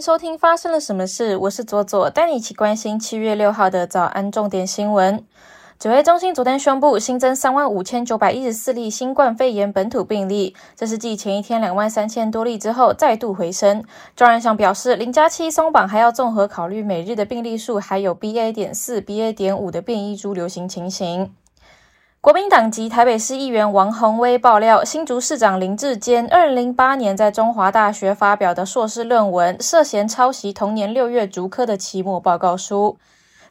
收听发生了什么事，我是左左，带你一起关心七月六号的早安重点新闻。指挥中心昨天宣布新增三万五千九百一十四例新冠肺炎本土病例，这是继前一天两万三千多例之后再度回升。庄仁祥表示，零加七松绑还要综合考虑每日的病例数，还有 BA. 点四、BA. 点五的变异株流行情形。国民党籍台北市议员王宏威爆料，新竹市长林志坚二零零八年在中华大学发表的硕士论文涉嫌抄袭同年六月竹科的期末报告书。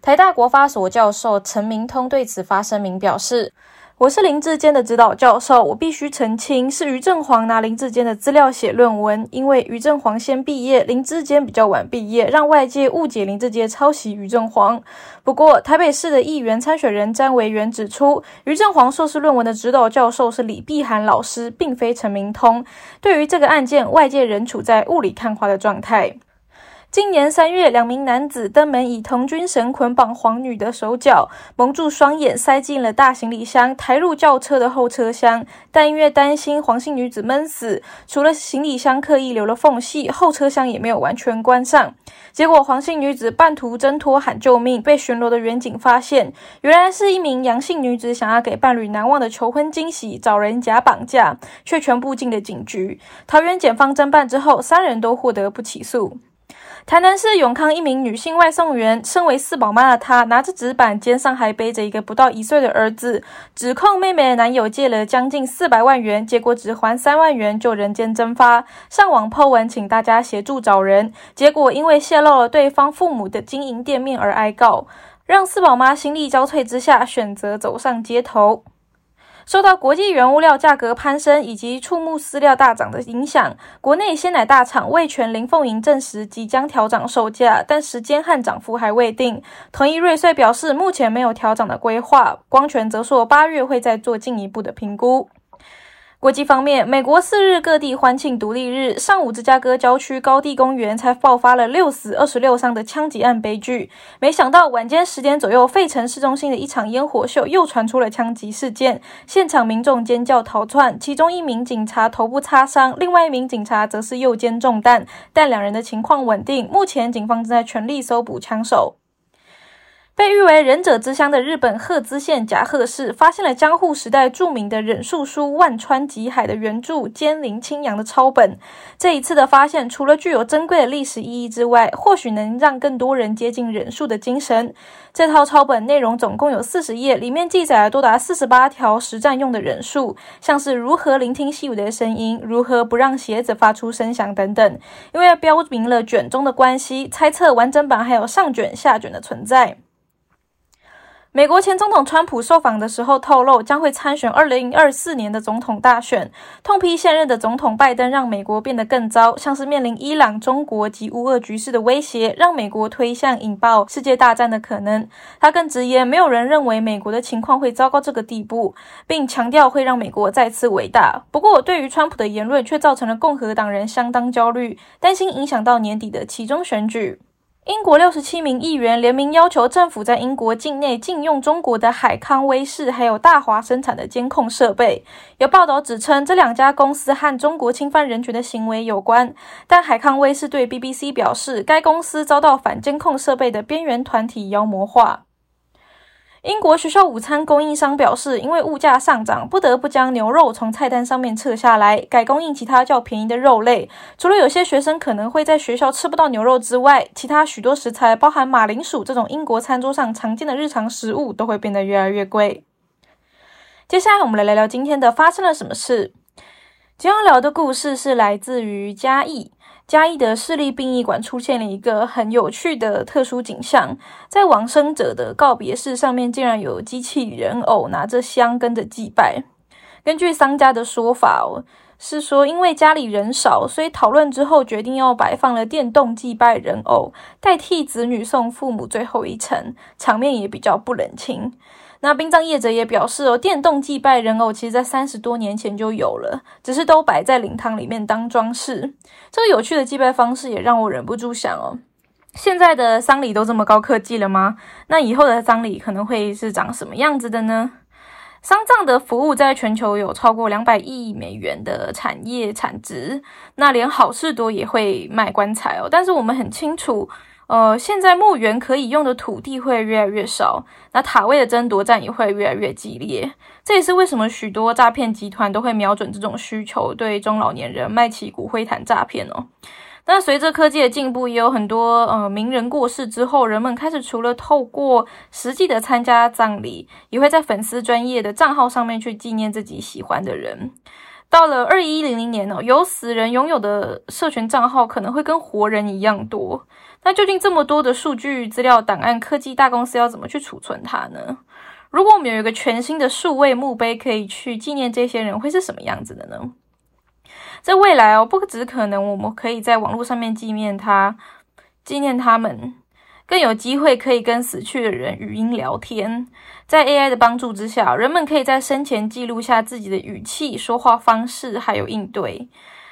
台大国发所教授陈明通对此发声明表示：“我是林志坚的指导教授，我必须澄清，是于正煌拿林志坚的资料写论文，因为于正煌先毕业，林志坚比较晚毕业，让外界误解林志坚抄袭于正煌。不过，台北市的议员参选人詹维元指出，于正煌硕士论文的指导教授是李碧涵老师，并非陈明通。对于这个案件，外界仍处在雾里看花的状态。”今年三月，两名男子登门以童军绳捆绑黄女的手脚，蒙住双眼，塞进了大行李箱，抬入轿车的后车厢。但因为担心黄姓女子闷死，除了行李箱刻意留了缝隙，后车厢也没有完全关上。结果，黄姓女子半途挣脱喊救命，被巡逻的远警发现，原来是一名杨姓女子想要给伴侣难忘的求婚惊喜，找人假绑架，却全部进了警局。桃园检方侦办之后，三人都获得不起诉。台南市永康一名女性外送员，身为四宝妈的她，拿着纸板，肩上还背着一个不到一岁的儿子，指控妹妹的男友借了将近四百万元，结果只还三万元就人间蒸发。上网 po 文，请大家协助找人，结果因为泄露了对方父母的经营店面而挨告，让四宝妈心力交瘁之下，选择走上街头。受到国际原物料价格攀升以及畜牧饲料大涨的影响，国内鲜奶大厂味全林凤营证实即将调涨售价，但时间和涨幅还未定。同一瑞穗表示，目前没有调涨的规划。光全则说，八月会再做进一步的评估。国际方面，美国四日各地欢庆独立日。上午，芝加哥郊区高地公园才爆发了六死二十六伤的枪击案悲剧。没想到晚间十点左右，费城市中心的一场烟火秀又传出了枪击事件，现场民众尖叫逃窜，其中一名警察头部擦伤，另外一名警察则是右肩中弹，但两人的情况稳定。目前，警方正在全力搜捕枪手。被誉为忍者之乡的日本鹤滋县甲贺市，发现了江户时代著名的忍术书《万川集海》的原著兼林清扬的抄本。这一次的发现，除了具有珍贵的历史意义之外，或许能让更多人接近忍术的精神。这套抄本内容总共有四十页，里面记载了多达四十八条实战用的忍术，像是如何聆听细微的声音，如何不让鞋子发出声响等等。因为标明了卷宗的关系，猜测完整版还有上卷、下卷的存在。美国前总统川普受访的时候透露，将会参选二零二四年的总统大选，痛批现任的总统拜登让美国变得更糟，像是面临伊朗、中国及乌俄局势的威胁，让美国推向引爆世界大战的可能。他更直言，没有人认为美国的情况会糟糕这个地步，并强调会让美国再次伟大。不过，对于川普的言论却造成了共和党人相当焦虑，担心影响到年底的其中选举。英国六十七名议员联名要求政府在英国境内禁用中国的海康威视还有大华生产的监控设备。有报道指称，这两家公司和中国侵犯人权的行为有关。但海康威视对 BBC 表示，该公司遭到反监控设备的边缘团体妖魔化。英国学校午餐供应商表示，因为物价上涨，不得不将牛肉从菜单上面撤下来，改供应其他较便宜的肉类。除了有些学生可能会在学校吃不到牛肉之外，其他许多食材，包含马铃薯这种英国餐桌上常见的日常食物，都会变得越来越贵。接下来，我们来聊聊今天的发生了什么事。今天要聊的故事是来自于嘉义。嘉义的市立殡仪馆出现了一个很有趣的特殊景象，在往生者的告别式上面，竟然有机器人偶拿着香跟着祭拜。根据商家的说法，是说因为家里人少，所以讨论之后决定要摆放了电动祭拜人偶，代替子女送父母最后一程，场面也比较不冷清。那殡葬业者也表示哦，电动祭拜人偶其实在三十多年前就有了，只是都摆在灵堂里面当装饰。这个有趣的祭拜方式也让我忍不住想哦，现在的丧礼都这么高科技了吗？那以后的丧礼可能会是长什么样子的呢？丧葬的服务在全球有超过两百亿美元的产业产值，那连好事多也会卖棺材哦。但是我们很清楚，呃，现在墓园可以用的土地会越来越少，那塔位的争夺战也会越来越激烈。这也是为什么许多诈骗集团都会瞄准这种需求，对中老年人卖起骨灰坛诈骗哦。那随着科技的进步，也有很多呃名人过世之后，人们开始除了透过实际的参加葬礼，也会在粉丝专业的账号上面去纪念自己喜欢的人。到了二一零零年哦，有死人拥有的社群账号可能会跟活人一样多。那究竟这么多的数据资料档案，科技大公司要怎么去储存它呢？如果我们有一个全新的数位墓碑，可以去纪念这些人，会是什么样子的呢？在未来哦，不只可能我们可以在网络上面纪念他，纪念他们，更有机会可以跟死去的人语音聊天。在 AI 的帮助之下，人们可以在生前记录下自己的语气、说话方式，还有应对，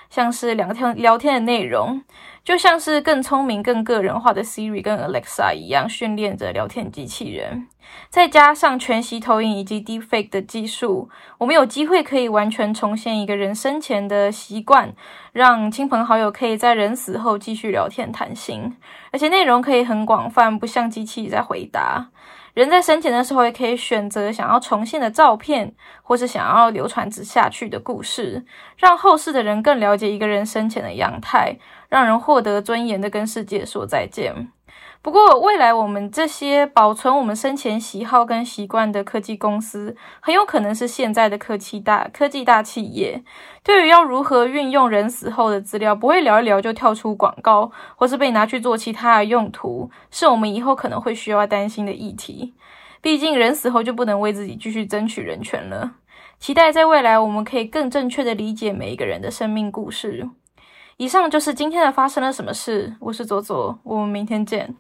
像是聊天聊天的内容。就像是更聪明、更个人化的 Siri 跟 Alexa 一样，训练着聊天机器人，再加上全息投影以及 Deepfake 的技术，我们有机会可以完全重现一个人生前的习惯，让亲朋好友可以在人死后继续聊天谈心，而且内容可以很广泛，不像机器在回答。人在生前的时候，也可以选择想要重现的照片，或是想要流传之下去的故事，让后世的人更了解一个人生前的样态。让人获得尊严的跟世界说再见。不过，未来我们这些保存我们生前喜好跟习惯的科技公司，很有可能是现在的科技大科技大企业。对于要如何运用人死后的资料，不会聊一聊就跳出广告，或是被拿去做其他的用途，是我们以后可能会需要担心的议题。毕竟，人死后就不能为自己继续争取人权了。期待在未来，我们可以更正确的理解每一个人的生命故事。以上就是今天的发生了什么事。我是左左，我们明天见。